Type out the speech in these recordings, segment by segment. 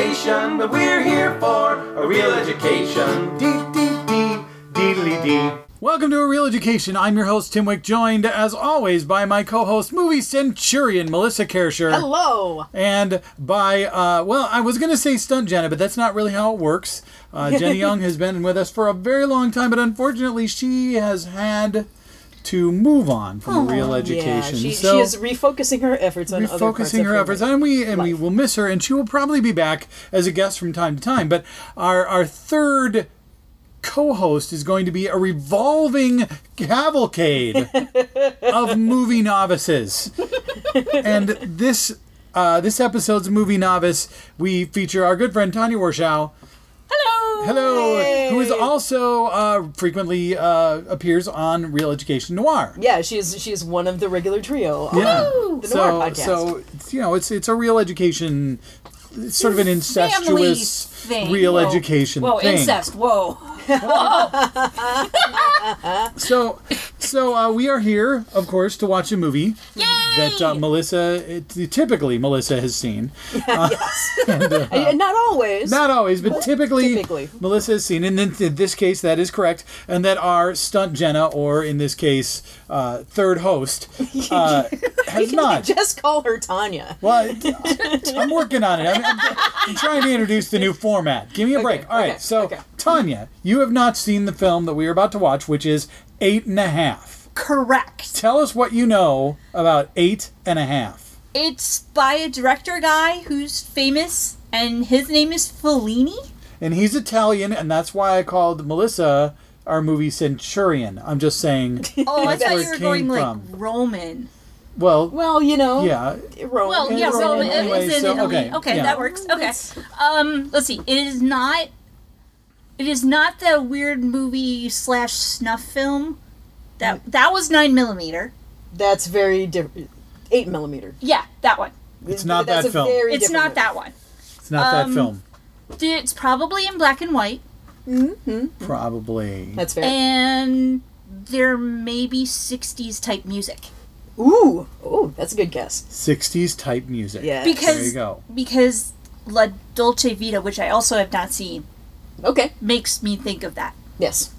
station, but we're here for a real education. Dee dee dee, deedly dee. Welcome to A Reel Education. I'm your host, Tim Wick, joined as always by my co host, movie centurion, Melissa Kersher. Hello. And by, uh, well, I was going to say Stunt Jena, but that's not really how it works. Uh, Jenny Young has been with us for a very long time, but unfortunately, she has had to move on from Reel Education. Yeah, she, so, she is refocusing her efforts on refocusing her efforts, life. and we and we will miss her, and she will probably be back as a guest from time to time. But our our third co-host is going to be a revolving cavalcade of movie novices, and this. Uh, this episode's movie novice, we feature our good friend Tonya Wershow. Hello. Who is also uh, frequently uh, appears on Reel Education Noir. Yeah, she is. She is one of the regular trio. on Yeah. The so, Noir podcast. so you know, it's it's a real education, it's sort of an incestuous thing. real Whoa. education Whoa, thing. incest. Whoa. So, so uh, we are here, of course, to watch a movie that uh, Melissa, it, typically Melissa has seen. yes, And not always. Not always, but typically, Typically. Melissa has seen. And in, in this case, that is correct. And that our stunt Jena, or in this case, uh, third host, uh, has not. Just call her Tonya. Well, I'm working on it. I'm, I'm, I'm trying to introduce the new format. Give me a break. All right. okay, so, okay. Tonya, you have not seen the film that we are about to watch, which is Eight and a Half. Correct. Tell us what you know about Eight and a Half. It's by a director guy who's famous, and his name is Fellini. And he's Italian, and that's why I called Melissa our movie Centurion. I'm just saying. Oh, I That's thought where you it were came going like from. Roman. Well, Well, you know. yeah. Rome. Well, yeah, It's in Roman. Italy, It's in so- Italy. okay, Okay, yeah. that works. Okay. Um, let's see. It is not. It is not the weird movie slash snuff film. That that was nine millimeter. That's very different. Eight millimeter. Yeah, that one. It's not That's that a film. very It's different not that one. It's not Um, that film. It's probably in black and white, Mhm. Probably. That's fair. and there may be '60s type music. Ooh, ooh, that's a good guess. 60s type music. Yeah. because There you go. because La Dolce Vita, which I also have not seen, Okay. makes me think of that. Yes.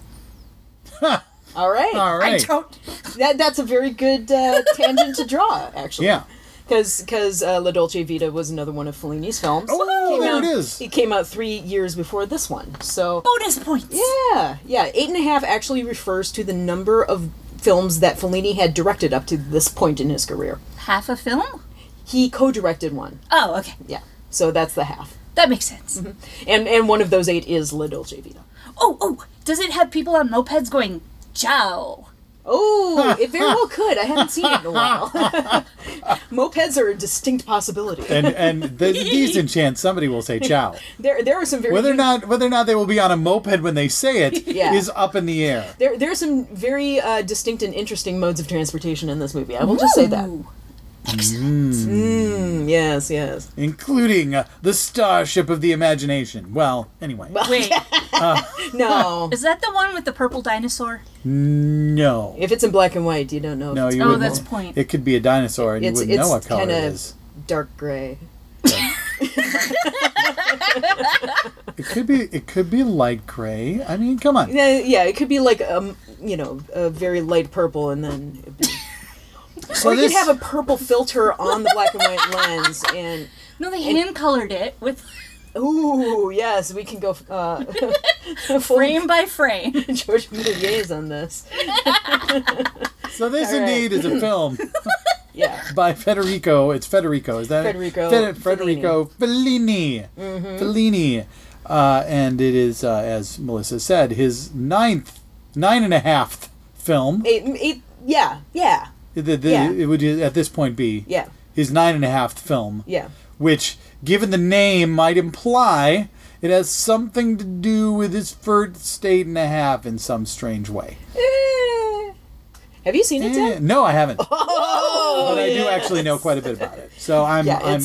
All right. All right. I don't. That that's a very good uh, tangent to draw, actually. Yeah. Because uh, La Dolce Vita was another one of Fellini's films. Oh, there out- it is. It came out three years before this one. So Bonus points. yeah, yeah, eight and a half actually refers to the number of films that Fellini had directed up to this point in his career. Half a film. He co-directed one. Oh, okay, Yeah. So that's the half. that makes sense. Mm-hmm. And and one of those eight is La Dolce Vita. Oh, oh, does it have people on mopeds going ciao? Oh, it very well could. I haven't seen it in a while. Mopeds are a distinct possibility. And and there's a decent chance somebody will say ciao. There, there are some very Whether or not whether or not they will be on a moped when they say it is Yeah. up in the air. There, there are some very uh, distinct and interesting modes of transportation in this movie. I will just say that. Ooh, Excellent. Mm, yes, yes. Including uh, the starship of the imagination. Well, anyway. Wait, No, is that the one with the purple dinosaur? No. if it's in black and white, you don't know. if No, it's you Oh, wouldn't. that's the point. It could be a dinosaur and It's- you wouldn't know what color it kinda- dark gray. It could be it could be light gray. I mean, come on. Yeah, yeah, it could be like um, you know, a very light purple, and then it'd be, So or you this could have a purple filter on the black and white lens, and No, they hand colored it with ooh, yes, we can go uh, frame by frame. George Méliès on this. so this All right. indeed is a film Yeah, by Federico. It's Federico. Is that it? Federico Fed- Federico Fellini. Mm-hmm. Fellini. Uh, and it is, uh, as Melissa said, his ninth, nine and a half film. eight, eight, yeah, yeah, The, the, Yeah. It would at this point be yeah, his nine and a half film, yeah. which, given the name, might imply it has something to do with his first eight and a half in some strange way. Eh. Have you seen it, Eh, no, I haven't. Oh, but I do actually know quite a bit about it. So I'm Yeah, I'm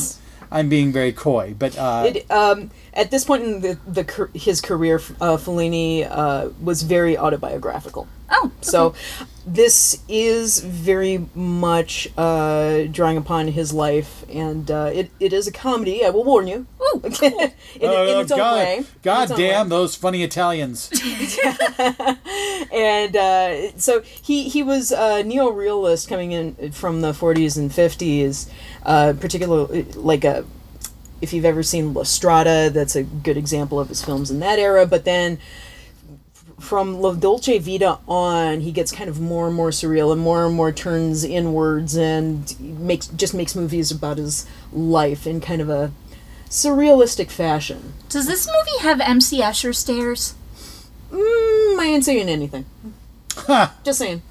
I'm being very coy, but uh, It, um, at this point in the, the his career, uh, Fellini uh, was very autobiographical. Oh, So this is very much uh, drawing upon his life, and uh, it, it is a comedy. I will warn you. Ooh. Oh, cool. in, in its own God, way. God own damn way. those funny Italians. and uh, so he he was a neo-realist coming in from the 40s and 50s uh, particularly like a if you've ever seen La Strada that's a good example of his films in that era but then from La Dolce Vita on, he gets kind of more and more surreal and more and more turns inwards and makes just makes movies about his life in kind of a surrealistic fashion. Does this movie have MC Escher stairs? Mm, I ain't saying anything. Just saying.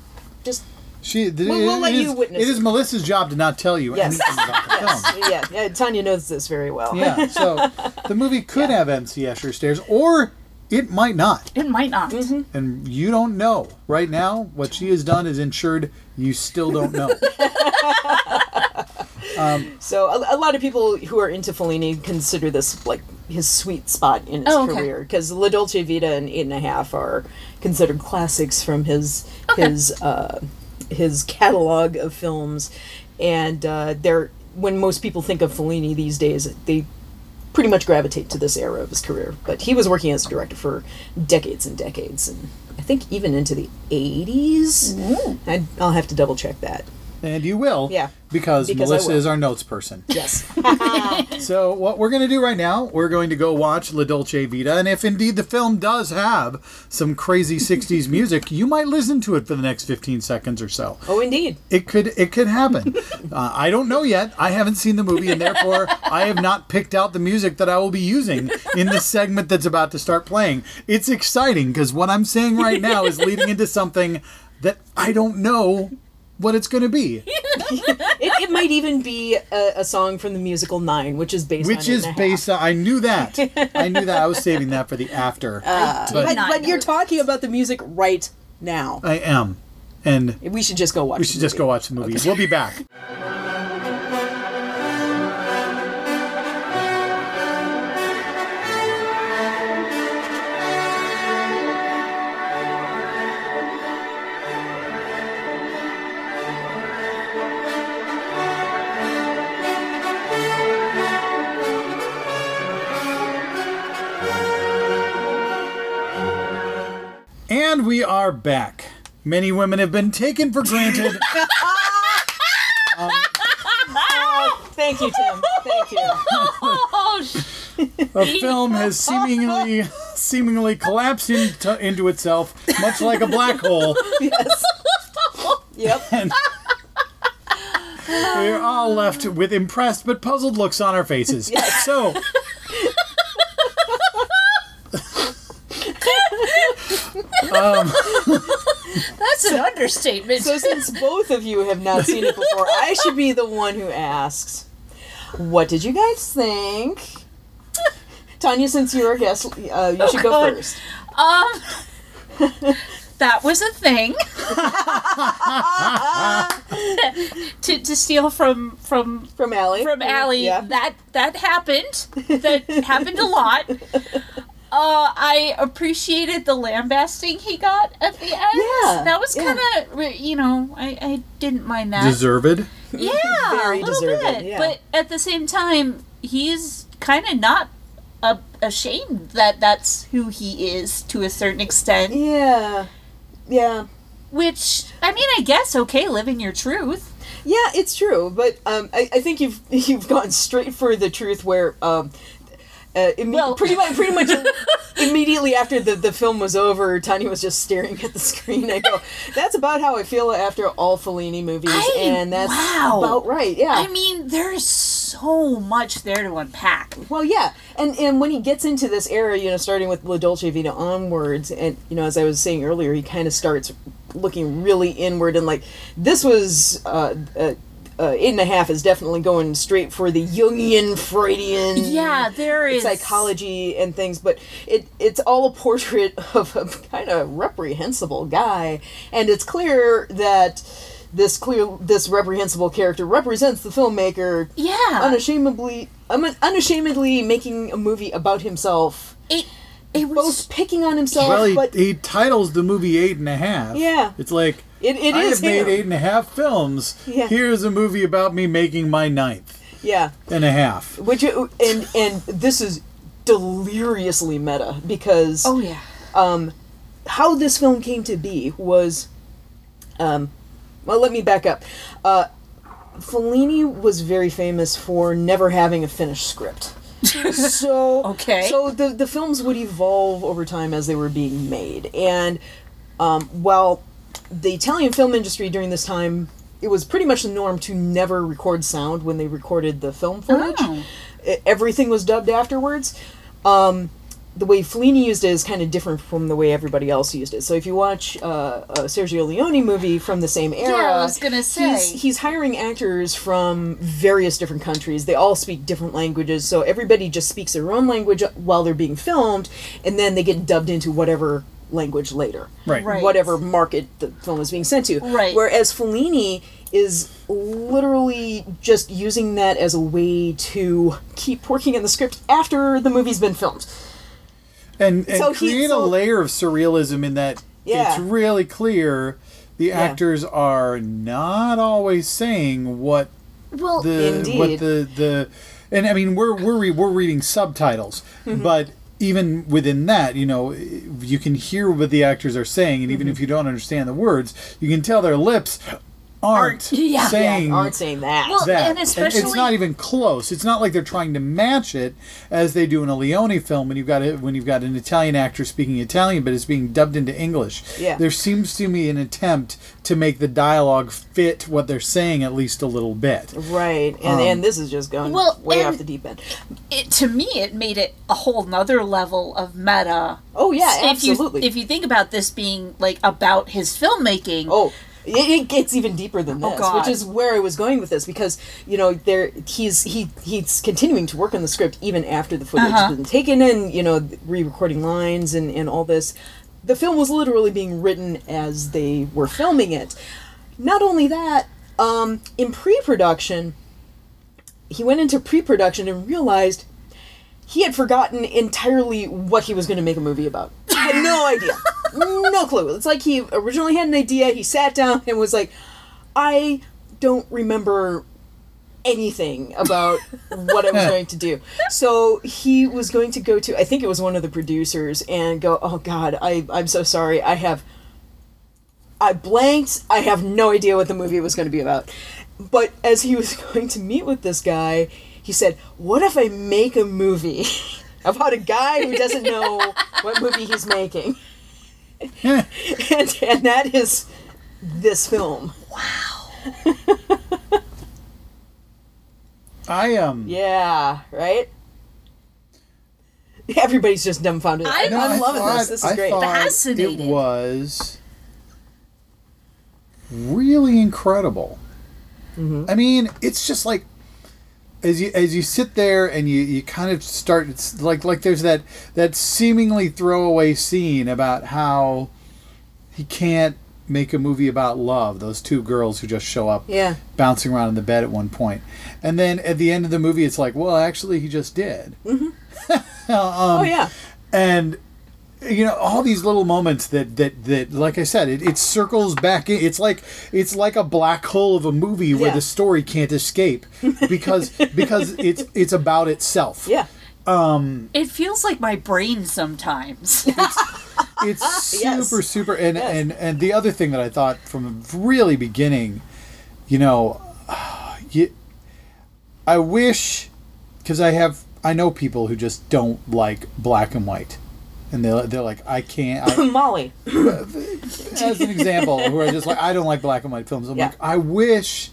Just She, th- We'll- we'll let is- you witness It is. Melissa's job to not tell you Yes. anything about the film. yeah, yeah. Tonya knows this very well. Yeah, so the movie could have MC Escher stairs, or it might not. It might not. Mm-hmm. And you don't know. Right now, what she has done is ensured you still don't know. So a, a lot of people who are into Fellini consider this like his sweet spot in his Oh, okay. career because La Dolce Vita and Eight and a Half are considered classics from his Okay. his uh, his catalog of films, and uh, they're when most people think of Fellini these days, they pretty much gravitate to this era of his career. But he was working as a director for decades and decades, and I think even into the eighties. Mm. I'll have to double check that. And you will. Yeah, Because, because I Melissa will. is our notes person. Yes. So what we're going to do right now, we're going to go watch La Dolce Vita, and if indeed the film does have some crazy '60s music, you might listen to it for the next 15 seconds or so. oh, indeed. It could it could happen. uh, I don't know yet. I haven't seen the movie, and therefore I have not picked out the music that I will be using in the segment that's about to start playing. It's exciting because what I'm saying right now is leading into something that I don't know what it's going to be, It, it might even be a, a song from the musical Nine, which is based which Eight is and a Half. based on. I knew that. I knew that. I was saving that for the after. Uh, but, but but you're talking about the music right now. I am, and We should just go watch. we should just go watch the movie. We'll be back. And we are back. Many women have been taken for granted. Um, Thank you, Tim. Thank you. A film has seemingly seemingly collapsed into, into itself, much like a black hole. yes. Yep. And we're all left with impressed but puzzled looks on our faces. So, that's an understatement. So since both of you have not seen it before, I should be the one who asks. What did you guys think? Tonya, since you're a guest, uh, you should go God. first. Um, that was a thing. to, to steal from from From Allie. from Allie. Yeah. That that happened. That happened a lot. Uh, I appreciated the lambasting he got at the end. Yeah, that was kind of you know I, I didn't mind that. deserved. yeah, Very a little deserved, bit. yeah. But at the same time, he's kind of not a, ashamed that that's who he is to a certain extent. Yeah. Yeah. Which I mean, I guess okay, living your truth. Yeah, it's true, but um, I, I think you've you've gone straight for the truth where um, uh, imme- Well- pretty much pretty much immediately after the, the film was over, Tonya was just staring at the screen. I go, that's about how I feel after all Fellini movies, I- and that's wow. about right. Yeah. I mean, there's so much there to unpack. Well, yeah, and and when he gets into this era, you know, starting with La Dolce Vita onwards, and you know, as I was saying earlier, he kind of starts looking really inward, and like this was uh, uh, uh, eight and a half is definitely going straight for the Jungian Freudian, Yeah, there is psychology and things, but it it's all a portrait of a kind of reprehensible guy, and it's clear that. This clear, this reprehensible character represents the filmmaker Yeah, unashamedly um, unashamedly making a movie about himself it it both was picking on himself Well, he, but he titles the movie Eight and a Half. Yeah. It's like, it, it I is have made him. eight and a half films. Yeah. Here's a movie about me making my ninth. Yeah. and a half. Which and and this is deliriously meta because Oh yeah. Um, how this film came to be was um well let me back up uh Fellini was very famous for never having a finished script so Okay. so the the films would evolve over time as they were being made and um while the Italian film industry during this time it was pretty much the norm to never record sound when they recorded the film footage Oh. Everything was dubbed afterwards. Um, the way Fellini used it is kind of different from the way everybody else used it. So if you watch uh, a Sergio Leone movie from the same era, I was gonna say. he's, he's hiring actors from various different countries. They all speak different languages, so everybody just speaks their own language while they're being filmed, and then they get dubbed into whatever language later Right. Right. whatever market the film is being sent to. Right. Whereas Fellini is literally just using that as a way to keep working in the script after the movie's been filmed. and and So he- create so- a layer of surrealism in that Yeah. it's really clear the actors are not always saying what Well, the Indeed. what the the and I mean we're we're re- we're reading subtitles, Mm-hmm. but even within that, you know, you can hear what the actors are saying, and Mm-hmm. even if you don't understand the words, you can tell their lips aren't Yeah. saying Yeah, aren't saying that. Well, that. and especially- it's not even close. It's not like they're trying to match it as they do in a Leone film when you've got a, when you've got an Italian actor speaking Italian, but it's being dubbed into English. Yeah. There seems to be an attempt to make the dialogue fit what they're saying at least a little bit. right, and Um, and this is just going Well, way off the deep end. it, to me, it made it a whole nother level of meta. Oh yeah, if you absolutely. if you think about this being like about his filmmaking, Oh, it, it gets even deeper than this, Oh, which is where I was going with this because you know there he's he he's continuing to work on the script even after the footage Uh-huh. has been taken and you know re-recording lines and and all this. The film was literally being written as they were filming it. Not only that, um, in pre-production, he went into pre-production and realized he had forgotten entirely what he was going to make a movie about. Had no idea. no clue. It's like he originally had an idea, he sat down and was like, I don't remember anything about what I was going to do. So he was going to go to, I think it was one of the producers, and go, Oh God, I, I'm so sorry. I have. I blanked. I have no idea what the movie was going to be about. But as he was going to meet with this guy, he said, What if I make a movie about a guy who doesn't know what movie he's making? and, and that is this film. Wow. I um Yeah, right? Everybody's just dumbfounded. I, No, am I loving thought- this. This is I great. thought Fascinated. It was really incredible. Mm-hmm. I mean, it's just like as you as you sit there and you, you kind of start it's like like there's that that seemingly throwaway scene about how he can't make a movie about love those two girls who just show up Yeah. bouncing around in the bed at one point and then at the end of the movie it's like well actually he just did mm-hmm. um, oh, yeah. and you know all these little moments that that that like i said it, it circles back in it's like it's like a black hole of a movie where Yeah. the story can't escape because because it's it's about itself Yeah. um it feels like my brain sometimes. it's Yes. super super and Yes. and and the other thing that i thought from the really beginning you know you, i wish because i have i know people who just don't like black and white and they're, they're like i can't I, Molly. as an example, who where just like I don't like black and white films. I'm Yeah. like, I wish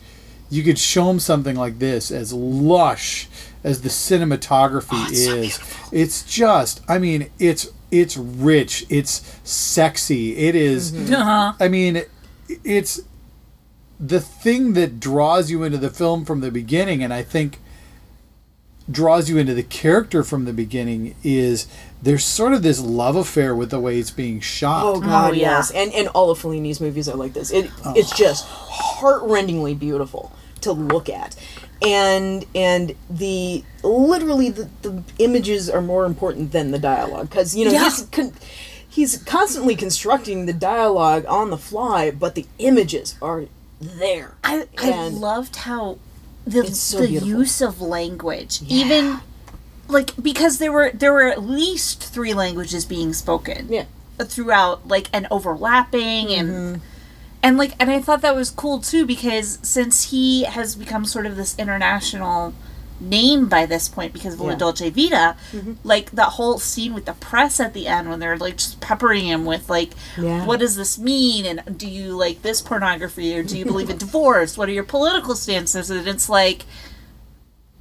you could show them something like this, as lush as the cinematography is. it's just, I mean, it's it's rich, it's sexy, it is- uh-huh. I mean, it's the thing that draws you into the film from the beginning, and I think draws you into the character from the beginning is there's sort of this love affair with the way it's being shot. Oh God, Oh, yeah. yes, and and all of Fellini's movies are like this. It oh. it's just heartrendingly beautiful to look at, and and the literally the, the images are more important than the dialogue because you know Yeah. he's con- he's constantly constructing the dialogue on the fly, but the images are there. I, I loved how the so the beautiful. use of language, even like because there were there were at least three languages being spoken. Yeah. Uh, throughout like and overlapping and mm-hmm. and like and I thought that was cool too because since he has become sort of this international name by this point because of La Yeah. Dolce Vita, like that whole scene with the press at the end when they're like just peppering him with like Yeah. what does this mean and do you like this pornography or do you believe in divorce? What are your political stances? And it's like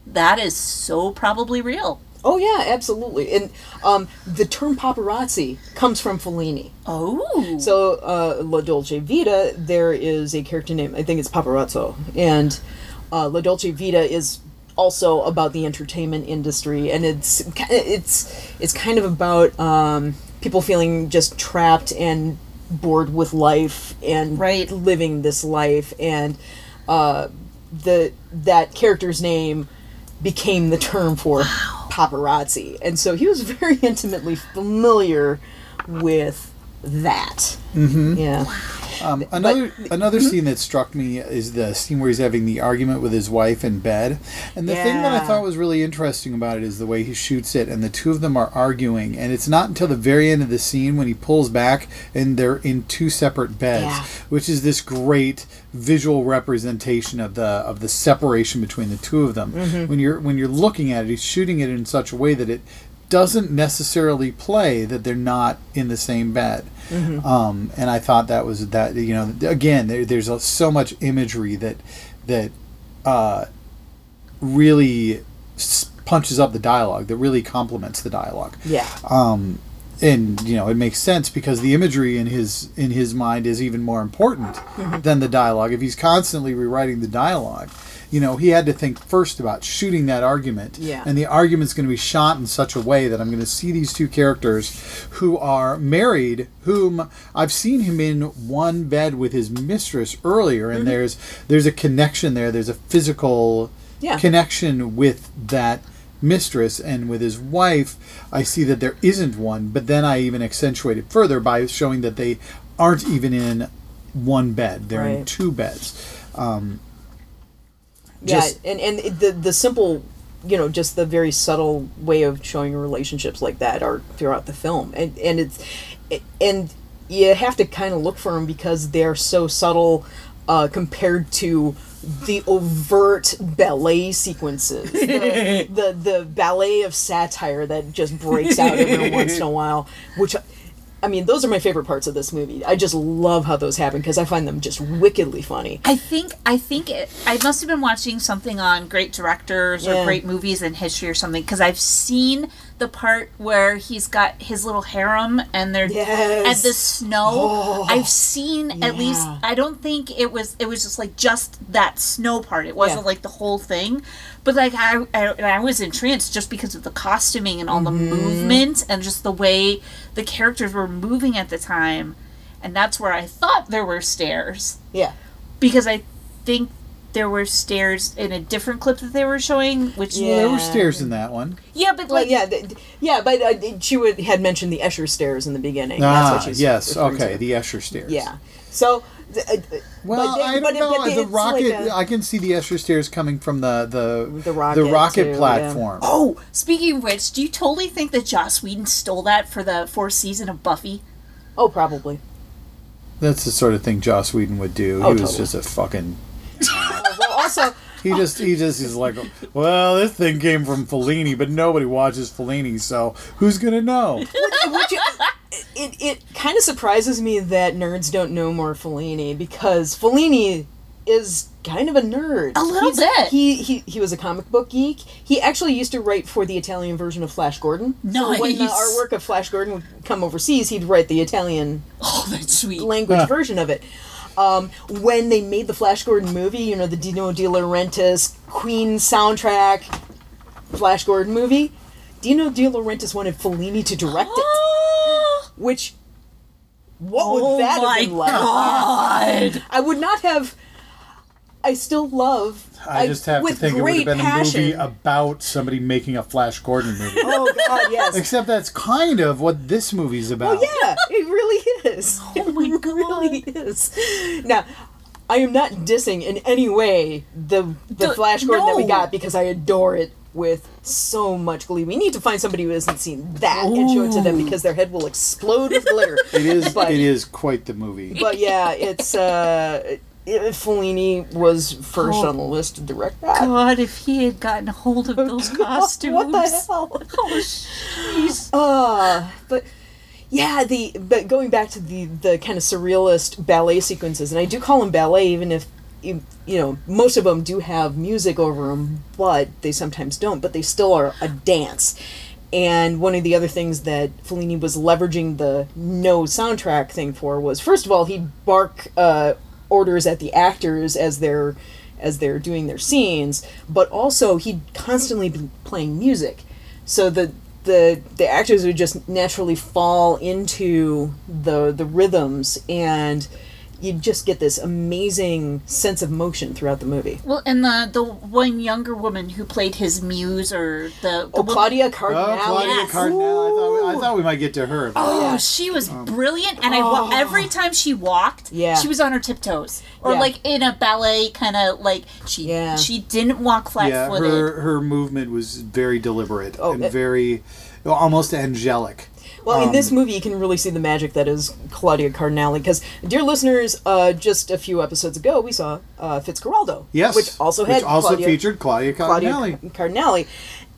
that is so probably real. Oh yeah, absolutely. And um, the term paparazzi comes from Fellini. Oh. So uh, La Dolce Vita, there is a character name. I think it's Paparazzo, and uh, La Dolce Vita is also about the entertainment industry, and it's it's it's kind of about um, people feeling just trapped and bored with life and Right. living this life, and uh, the that character's name became the term for paparazzi, and so he was very intimately familiar with that. Mm-hmm. Yeah. Um, another another scene that struck me is the scene where he's having the argument with his wife in bed, and the thing that I thought was really interesting about it is the way he shoots it, and the two of them are arguing, and it's not until the very end of the scene when he pulls back and they're in two separate beds, Yeah. which is this great visual representation of the of the separation between the two of them. Mm-hmm. When you're when you're looking at it, he's shooting it in such a way that it doesn't necessarily play that they're not in the same bed. Um, and I thought that was that you know again there, there's a, so much imagery that that uh, really punches up the dialogue that really complements the dialogue Yeah. um, and you know it makes sense because the imagery in his in his mind is even more important than the dialogue if he's constantly rewriting the dialogue you know he had to think first about shooting that argument. Yeah. and the argument's going to be shot in such a way that i'm going to see these two characters who are married whom i've seen him in one bed with his mistress earlier and there's there's a connection there. There's a physical Yeah. connection with that mistress and with his wife. I see that there isn't one but then i even accentuate it further by showing that they aren't even in one bed. They're in two beds. Um, Yeah, and and the the simple, you know, just the very subtle way of showing relationships like that are throughout the film, and and it's, and you have to kind of look for them because they're so subtle uh, compared to the overt ballet sequences, the, the the ballet of satire that just breaks out every once in a while, which. I mean, those are my favorite parts of this movie. I just love how those happen because I find them just wickedly funny. I think I think it, I must have been watching something on great directors or Yeah. great movies in history or something because I've seen the part where he's got his little harem and they're Yes. at the snow. Oh. I've seen at least. I don't think it was it was just like just that snow part. It wasn't Yeah. like the whole thing. But like I, I I was entranced just because of the costuming and all the Mm-hmm. movement and just the way the characters were moving at the time. And that's where I thought there were stairs Yeah. because I think there were stairs in a different clip that they were showing, which Yeah. there were stairs in that one yeah, but Well, like yeah, th- yeah, but uh, she would, had mentioned the Escher stairs in the beginning. That's ah what she's yes okay to. the escher stairs yeah. So, th- Well, but they- I don't but- know. but the rocket, like a- I can see the Escher stairs coming from the the The rocket, rocket too, yeah. platform. oh, speaking of which, do you totally think that Joss Whedon stole that for the fourth season of Buffy? oh, probably. That's the sort of thing Joss Whedon would do. Oh, he was totally. just a fucking. Uh, well, also, He just he just is like, well, this thing came from Fellini, but nobody watches Fellini, so who's gonna know? which, it it kind of surprises me that nerds don't know more Fellini because Fellini is kind of a nerd. A little He's- bit. He, he he was a comic book geek. He actually used to write for the Italian version of Flash Gordon. So when the artwork of Flash Gordon would come overseas, he'd write the Italian Oh, that's sweet. language version of it. Um, when they made the Flash Gordon movie, you know, the Dino De Laurentiis Queen soundtrack Flash Gordon movie, Dino De Laurentiis wanted Fellini to direct it. Which, what oh would that my have been like? god! I would not have. I still love. I just have to think it would have great been a movie about somebody making a Flash Gordon movie. Oh God, yes. Except that's kind of what this movie's about. Well, yeah, it really is. Oh my it really is. Now, I am not dissing in any way the the D- Flash Gordon that we got because I adore it with so much glee. We need to find somebody who hasn't seen that and show it to them because their head will explode with glitter. It is. But- it is quite the movie. But yeah, it's uh, it, Fellini was first Oh. on the list to direct that. God, if he had gotten hold of those costumes. What the hell? Oh, jeez. Uh, but yeah, the but going back to the the kind of surrealist ballet sequences, and I do call them ballet, even if you, you know most of them do have music over them, but they sometimes don't. But they still are a dance. And one of the other things that Fellini was leveraging the no soundtrack thing for was, first of all, he'd bark uh, orders at the actors as they're as they're doing their scenes, but also he'd constantly be playing music, so the the the actors would just naturally fall into the the rhythms and you just get this amazing sense of motion throughout the movie. Well, and the the one younger woman who played his muse, or the, the Oh, woman- Claudia Oh, Claudia yes. Cardinale. I thought, we, I thought we might get to her. Oh, yeah. she was um, brilliant, and I oh. every time she walked, Oh. Yeah. she was on her tiptoes, or Yeah. like in a ballet kind of like she Yeah. she didn't walk flat yeah, footed. her her movement was very deliberate Oh, and it- very almost angelic. Well, in Um, this movie, you can really see the magic that is Claudia Cardinale. Because, dear listeners, uh, just a few episodes ago, we saw uh, Fitzcarraldo. Yes, Which also had also Claudia, featured Claudia Claudia Cardinale. Cardinale.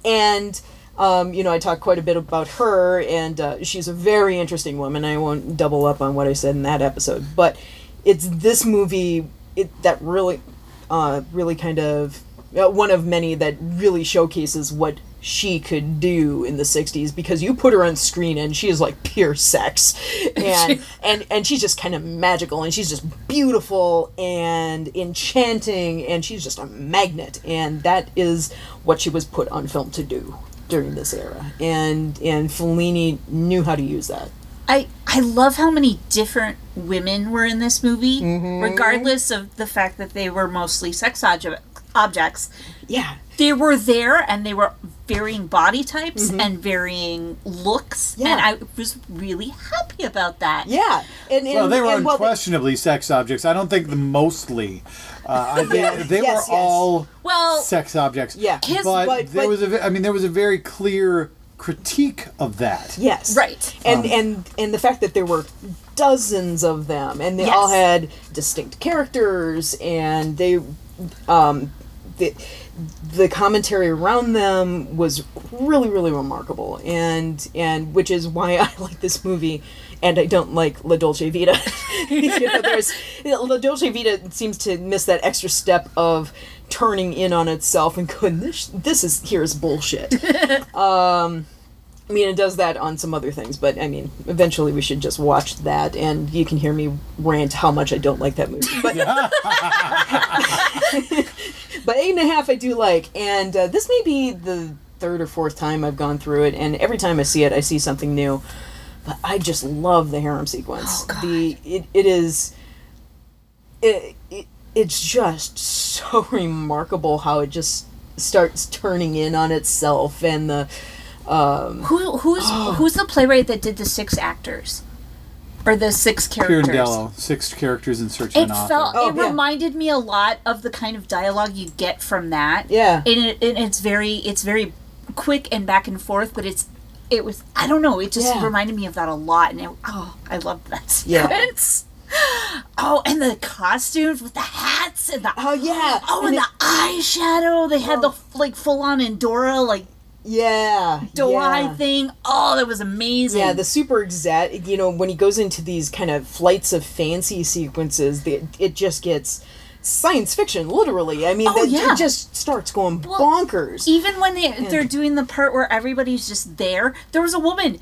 And, um, you know, I talked quite a bit about her, and uh, she's a very interesting woman. I won't double up on what I said in that episode. But it's this movie it, that really, uh, really kind of, uh, one of many that really showcases what she could do in the 60s because you put her on screen and she is like pure sex. And and and she's just kind of magical and she's just beautiful and enchanting and she's just a magnet. And that is what she was put on film to do during this era. And and Fellini knew how to use that. I I love how many different women were in this movie, Mm-hmm. regardless of the fact that they were mostly sex obje- objects. yeah They were there, and they were varying body types and varying looks, Mm-hmm. Yeah. and I was really happy about that. yeah and, and Well, they were and while they- unquestionably sex objects. I don't think the mostly. Uh, I think Yeah, they yes, were yes. all Well, sex objects. Yeah. Kiss- but, but- there but- was a. ve- I mean, there was a very clear critique of that. Yes. Right. And Um, and and the fact that there were dozens of them and they all had distinct characters and they um the the commentary around them was really really remarkable and and which is why I like this movie and I don't like La Dolce Vita. you know, there's La Dolce Vita seems to miss that extra step of turning in on itself and going this this is here's bullshit. Um, I mean, it does that on some other things, but I mean, eventually we should just watch that, and you can hear me rant how much I don't like that movie. But, but eight and a half I do like, and uh, this may be the third or fourth time I've gone through it, and every time I see it, I see something new. But I just love the harem sequence. the it, it is it, it it's just so remarkable how it just starts turning in on itself and the who who's who's the playwright that did the six actors, or the six characters? Pirandello, six characters in search of It an author. felt. Oh, it yeah. reminded me a lot of the kind of dialogue you get from that. Yeah. And, it, and it's very it's very quick and back and forth, but it's it was I don't know. It just Yeah. reminded me of that a lot, and it, oh, I loved that Yeah. Oh, and the costumes with the hats and the Oh yeah. oh, and, it- the eyeshadow. They had the like full on Endora like yeah. eye yeah. thing. Oh, that was amazing. Yeah, the super exact. You know, when he goes into these kind of flights of fancy sequences, the, it just gets science fiction, literally. I mean, Oh, that- yeah. it just starts going Well, bonkers. even when they they're doing the part where everybody's just there, there was a woman.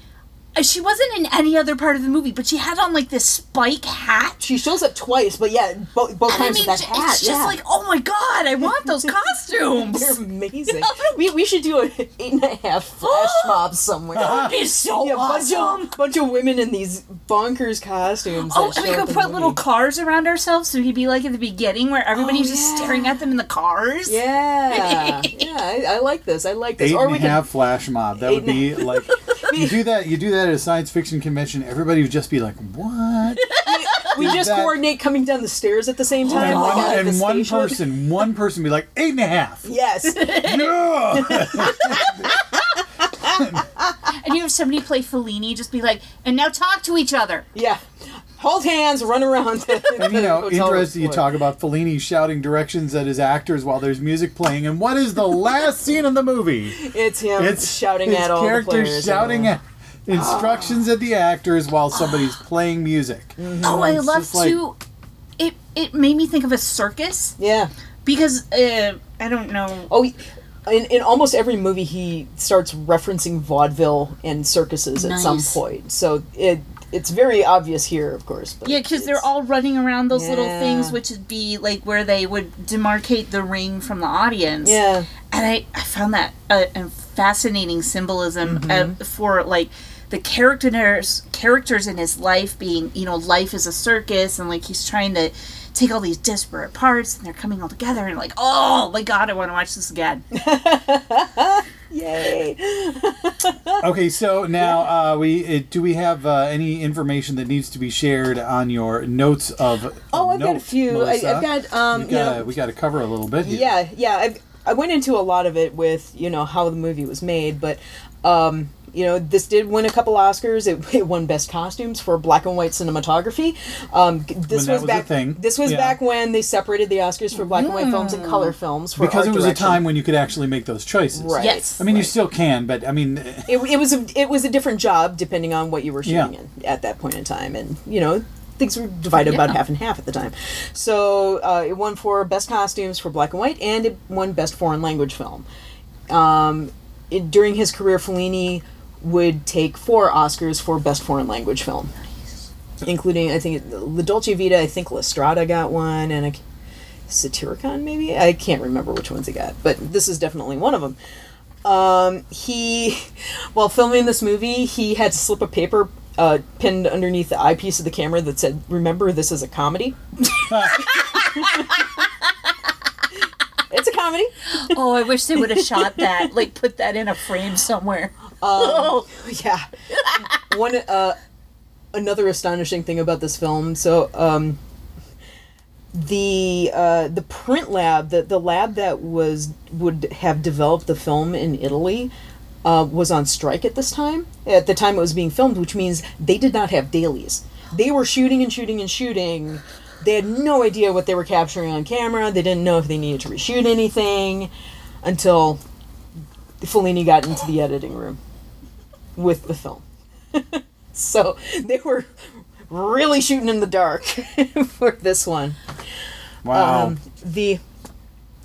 Uh, She wasn't in any other part of the movie, but she had on like this spike hat. she shows up twice, but yeah, both, both And I times mean, with that j- hat. it's just like, oh my god, I want those costumes. They're amazing. we, we should do an eight and a half flash mob somewhere. It's so Yeah, bunch of bunch of women in these bonkers costumes. Oh, and we could put little cars around ourselves, so he'd be like at the beginning where everybody's Oh, just staring at them in the cars. Yeah, yeah, I, I like this. I like this. Eight or and we a could half flash mob. That would be like you do that. You do that at a science fiction convention. Everybody would just be like, "What?" we just that- coordinate coming down the stairs at the same oh, time. and like one, and one station. person, one person be like eight and a half. Yes. Yeah. And you have somebody play Fellini, just be like, and now talk to each other. yeah. Hold hands, run around. And you know, interesting. You talk about Fellini shouting directions at his actors while there's music playing, and what is the last scene in the movie? It's him It's shouting his at all the characters players. shouting at instructions at the actors while somebody's playing music. Oh, I love like- to. It it made me think of a circus Yeah. because uh, I don't know. Oh, he- in, in almost every movie, he starts referencing vaudeville and circuses at some point. So it it's very obvious here, of course. But Yeah, because they're all running around those little things, which would be like where they would demarcate the ring from the audience. Yeah. and I, I found that a, a fascinating symbolism Mm-hmm. uh, for like the characters characters in his life being you know life is a circus and like he's trying to take all these disparate parts and they're coming all together and like oh my god I want to watch this again. Yay. Okay, so now uh, we uh, do we have uh, any information that needs to be shared on your notes of? Oh, I've got a few. I, Melissa? I've got um, we you gotta know, we gotta cover a little bit here. yeah, yeah. I I went into a lot of it with you know how the movie was made, but um, you know this did win a couple Oscars. It, it won Best Costumes for black and white cinematography. Um, g- this that was was a back. thing. This was Yeah. back when they separated the Oscars for black and white films and color films for because art it was direction. a time when you could actually make those choices. Right. Yes. I mean, you still can, but I mean, it, it was a it was a different job depending on what you were shooting Yeah. in at that point in time, and you know things were divided about half and half at the time. So uh, it won for best costumes for black and white, and it won best foreign language film. Um, it, during his career, Fellini would take four Oscars for best foreign language film, including I think La Dolce Vita. I think La Strada got one, and a Satyricon maybe. I can't remember which ones he got, but this is definitely one of them um, he, while filming this movie, he had to slip a paper uh, pinned underneath the eyepiece of the camera that said, "Remember, this is a comedy." it's a comedy. oh, I wish they would have shot that, like put that in a frame somewhere. oh, Yeah. One uh, another astonishing thing about this film. So, um, the uh, the print lab, the the lab that was would have developed the film in Italy. Uh, was on strike at this time. At the time it was being filmed, which means they did not have dailies. They were shooting and shooting and shooting. They had no idea what they were capturing on camera. They didn't know if they needed to reshoot anything until Fellini got into the editing room with the film. so they were really shooting in the dark for this one. wow. Um, the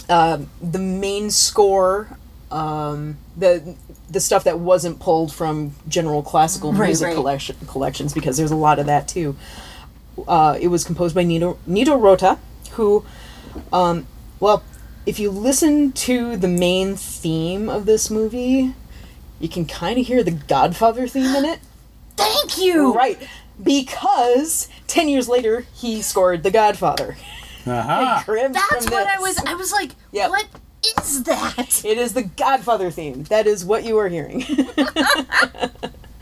um, the main score, um, the the stuff that wasn't pulled from general classical Right, music right. collection collections because there's a lot of that too. Uh, it was composed by Nino Nino Rota, who, um, well, if you listen to the main theme of this movie, you can kind of hear the Godfather theme in it. thank you. Right. Because 10 years later, he scored The Godfather. Aha. Cribbed That's from what I was. I was like, Yep. what is that? It is the Godfather theme. That is what you are hearing.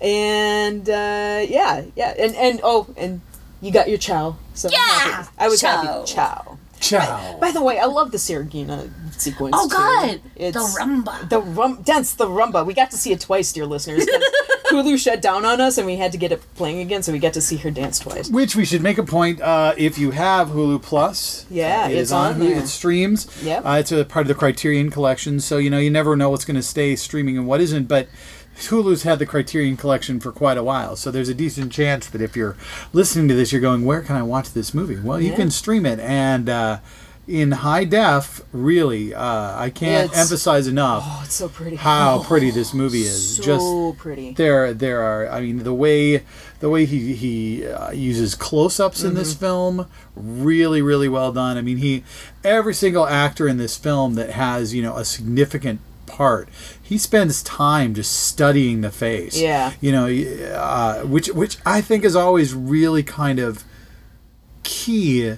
and uh, yeah, yeah, and and oh, and you got your ciao. So I'm Yeah! I was Ciao. happy. Ciao. Ciao. By the way, I love the Saraghina sequence. Oh too. God, It's the rumba. The rum dance, the rumba. We got to see it twice, dear listeners. Hulu shut down on us, and we had to get it playing again, so we got to see her dance twice. Which we should make a point. Uh, if you have Hulu Plus, Yeah, it it's is on. on Hulu. there. It streams. Yep. Uh, it's a part of the Criterion Collection, so you know you never know what's going to stay streaming and what isn't. But Hulu's had the Criterion Collection for quite a while, so there's a decent chance that if you're listening to this, you're going, "Where can I watch this movie?" Well, you Yeah. can stream it and. Uh, in high def, really, uh, I can't It's- emphasize enough Oh, it's so pretty. how pretty this movie is. so Just pretty. there there are i mean the way the way he he uh, uses close-ups in Mm-hmm. this film really really well done i mean he every single actor in this film that has you know a significant part he spends time just studying the face Yeah. you know uh, which which i think is always really kind of key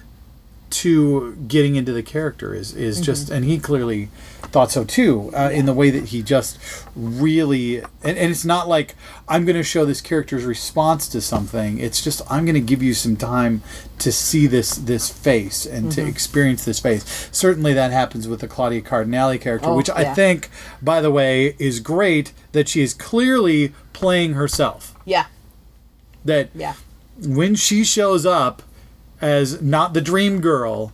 to getting into the character is Mm-hmm. is just and he clearly thought so too uh, in the way that he just really and, and it's not like i'm going to show this character's response to something it's just i'm going to give you some time to see this this face and Mm-hmm. to experience this face certainly that happens with the claudia cardinale character Oh, which i think by the way is great that she is clearly playing herself Yeah. that Yeah. when she shows up as not the dream girl,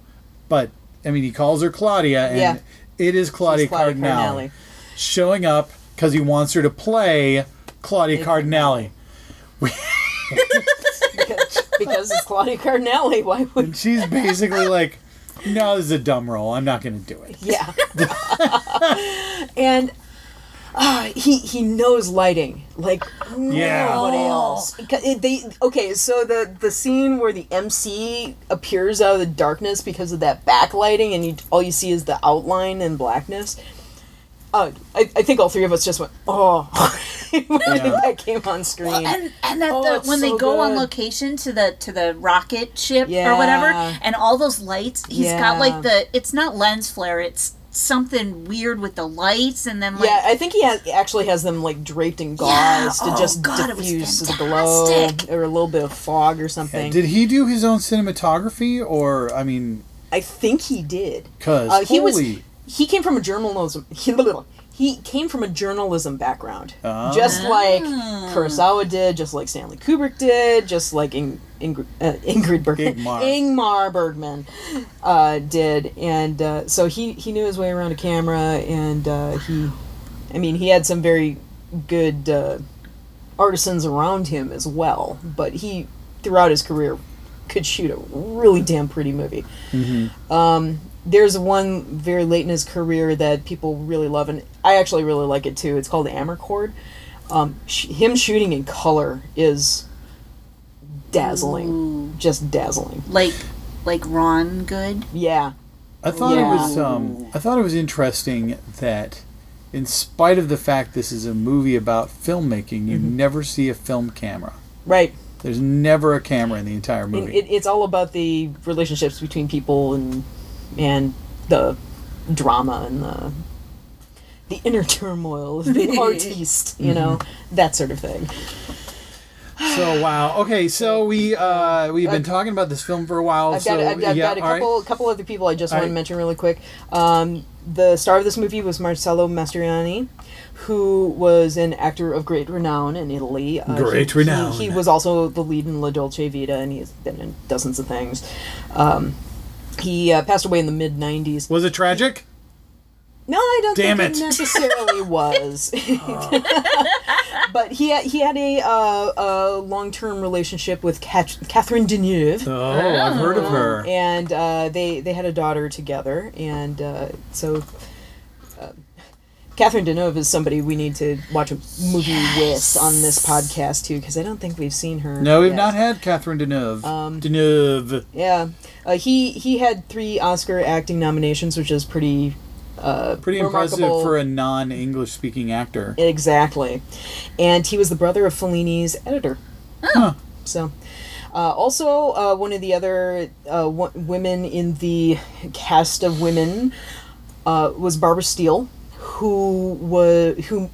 but I mean he calls her Claudia, and Yeah. it is Claudia, Claudia Cardinale, Cardinale. showing up because he wants her to play Claudia Cardinale. Because, because it's Claudia Cardinale. Why would And she's basically like, "No, this is a dumb role. I'm not going to do it." Yeah. and uh, he he knows lighting like Yeah. nobody else. It- They okay, so the the scene where the MC appears out of the darkness because of that backlighting, and you all you see is the outline and blackness. Uh, I, I think all three of us just went, oh, when Yeah. that came on screen. and and that Oh, the, it's when they so go on location to the to the rocket ship or whatever and all those lights he's got like the it's not lens flare it's something weird with the lights and then like yeah, I think he has, actually has them like draped in gauze Yeah. to Oh, just God, diffuse the glow or a little bit of fog or something. Did he do his own cinematography, or I mean, I think he did. because Uh, he was he came from a journalism he, he came from a journalism background Ah. just like Kurosawa did just like Stanley Kubrick did just like Ing, Ingrid, uh, Ingrid Bergman Ingmar. Ingmar Bergman uh, did and uh, so he he knew his way around a camera and uh, he I mean he had some very good uh, artisans around him as well but he throughout his career could shoot a really damn pretty movie there's one very late in his career that people really love, and I actually really like it too. It's called Amarcord. Um, sh- him shooting in color is dazzling, just dazzling. like like Ron Good Yeah, I thought Yeah. it was um, I thought it was interesting that in spite of the fact this is a movie about filmmaking, you Mm-hmm. never see a film camera. right. There's never a camera in the entire And movie. it, it's all about the relationships between people and and the drama and the the inner turmoil of being artiste, you know, that sort of thing. So wow. Okay, so we uh, we've been talking about this film for a while. I've so got, I've, I've got a all right. couple, couple other people I just All want to mention really quick. Um, the star of this movie was Marcello Mastroianni, who was an actor of great renown in Italy. Uh, Great he- renown. He, he was also the lead in La Dolce Vita, and he's been in dozens of things. Um, he uh, passed away in the mid '90s. Was it tragic? No, I don't Damn think it. it, necessarily was. but he had, he had a, uh, a long term relationship with Cat- Catherine Deneuve Oh, I've heard of her. and uh, they they had a daughter together, and uh, so uh, Catherine Deneuve is somebody we need to watch a movie with on this podcast too, because I don't think we've seen her. No, we've yet. not had Catherine Deneuve. Um, Deneuve. Yeah, uh, he he had three Oscar acting nominations, which is pretty. Uh, Pretty impressive for a non-English speaking actor. Exactly. And he was the brother of Fellini's editor. Huh. So, uh, also, uh, one of the other uh, w- women in the cast of women uh, was Barbara Steele, who was who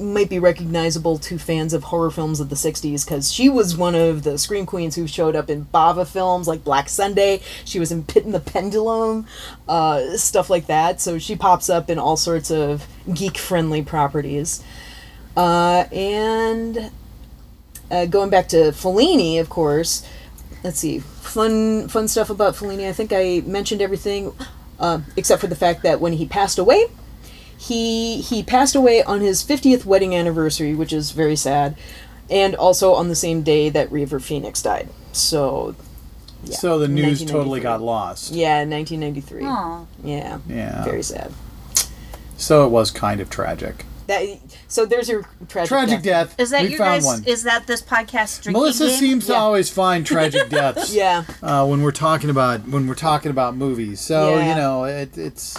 might be recognizable to fans of horror films of the 60s because she was one of the scream queens who showed up in bava films like black sunday she was in pit and the pendulum uh, stuff like that so she pops up in all sorts of geek friendly properties uh, and uh, going back to Fellini, of course. Let's see, fun fun stuff about Fellini. I think I mentioned everything, uh, except for the fact that when he passed away, he he passed away on his fiftieth wedding anniversary, which is very sad, and also on the same day that River Phoenix died. So, yeah, So the news totally got lost. Yeah, nineteen ninety three. Aw. Yeah, Yeah. very sad. So it was kind of tragic. That so there's your tragic, Tragic death. is that we your found guys one. is that this podcast drinking Melissa game? seems to always find tragic deaths Yeah, uh, when we're talking about when we're talking about movies. So Yeah. you know, it, it's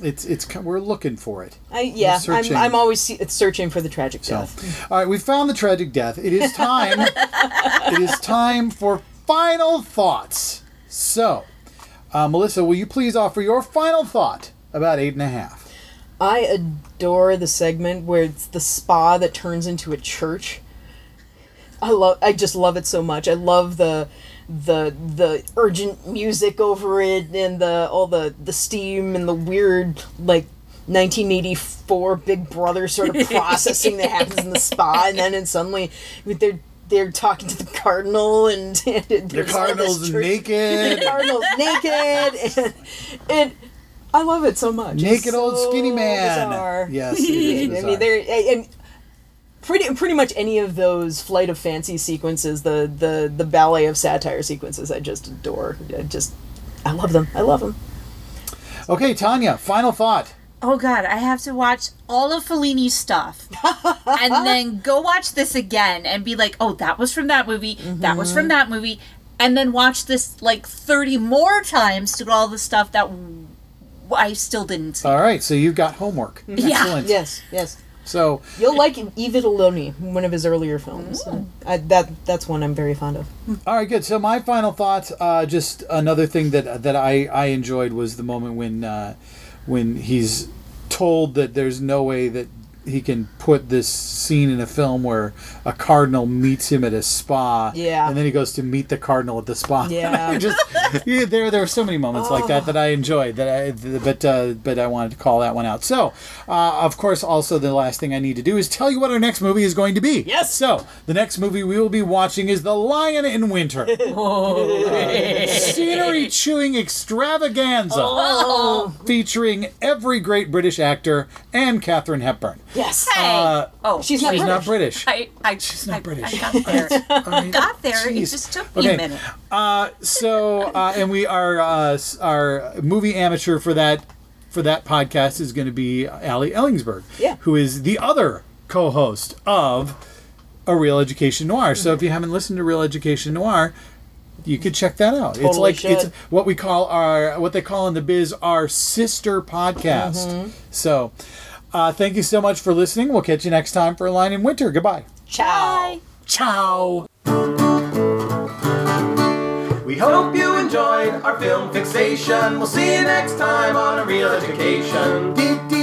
it's it's we're looking for it. I yeah, I'm. I'm always se- searching for the tragic So, death. all right, we found the tragic death. It is time. it is time for final thoughts. So, Uh, Melissa, will you please offer your final thought about eight and a half? I adore the segment where it's the spa that turns into a church. I love I just love it so much. I love the the the urgent music over it and the all the the steam and the weird like 1984 Big Brother sort of processing that happens in the spa and then and suddenly they're they're talking to the cardinal and, and The there's Cardinals church- naked. the cardinal's naked and, and I love it so much. It's Naked old so skinny man. bizarre. Yes, it is I mean, there and pretty pretty much any of those flight of fancy sequences, the the the ballet of satire sequences, I just adore. I just I love them. I love them. Okay, Tonya, final thought. Oh god, I have to watch all of Fellini's stuff, and then go watch this again and be like, "Oh, that was from that movie. That was from mm-hmm. that movie," and then watch this like thirty more times to get all the stuff that w- I still didn't see. All right, so you've got homework. Yeah. Excellent. Yes, yes. So, You'll like I Vitelloni, one of his earlier films. I, that that's one I'm very fond of. all right, good. So my final thoughts. uh, just another thing that that I I enjoyed was the moment when uh, when he's told that there's no way that he can put this scene in a film where a cardinal meets him at a spa. Yeah. And then he goes to meet the cardinal at the spa. Yeah. Just yeah, there there were so many moments like that that I enjoyed that I but uh, but I wanted to call that one out. So, uh, of course, also the last thing I need to do is tell you what our next movie is going to be. Yes. So the next movie we will be watching is The Lion in Winter. Scenery chewing extravaganza featuring every great British actor and Katharine Hepburn. Yes. Hey, Uh, oh, she's not She's British. not British. I, I, She's not I, British. I got there. All right. got there. It just took me Okay. a minute. Uh, so, uh, and we are uh, our movie amateur for that for that podcast is going to be Ali Ellingsberg, Yeah. who is the other co-host of A Reel Education Noir. So, if you haven't listened to Reel Education Noir, you could check that out. it's Totally like it's what we call our what they call in the biz our sister podcast. Mm-hmm. So, uh, thank you so much for listening. We'll catch you next time for a Lion in Winter. Goodbye. Ciao. Ciao. We hope you enjoyed our film fixation. We'll see you next time on A Reel Education. Dee, dee,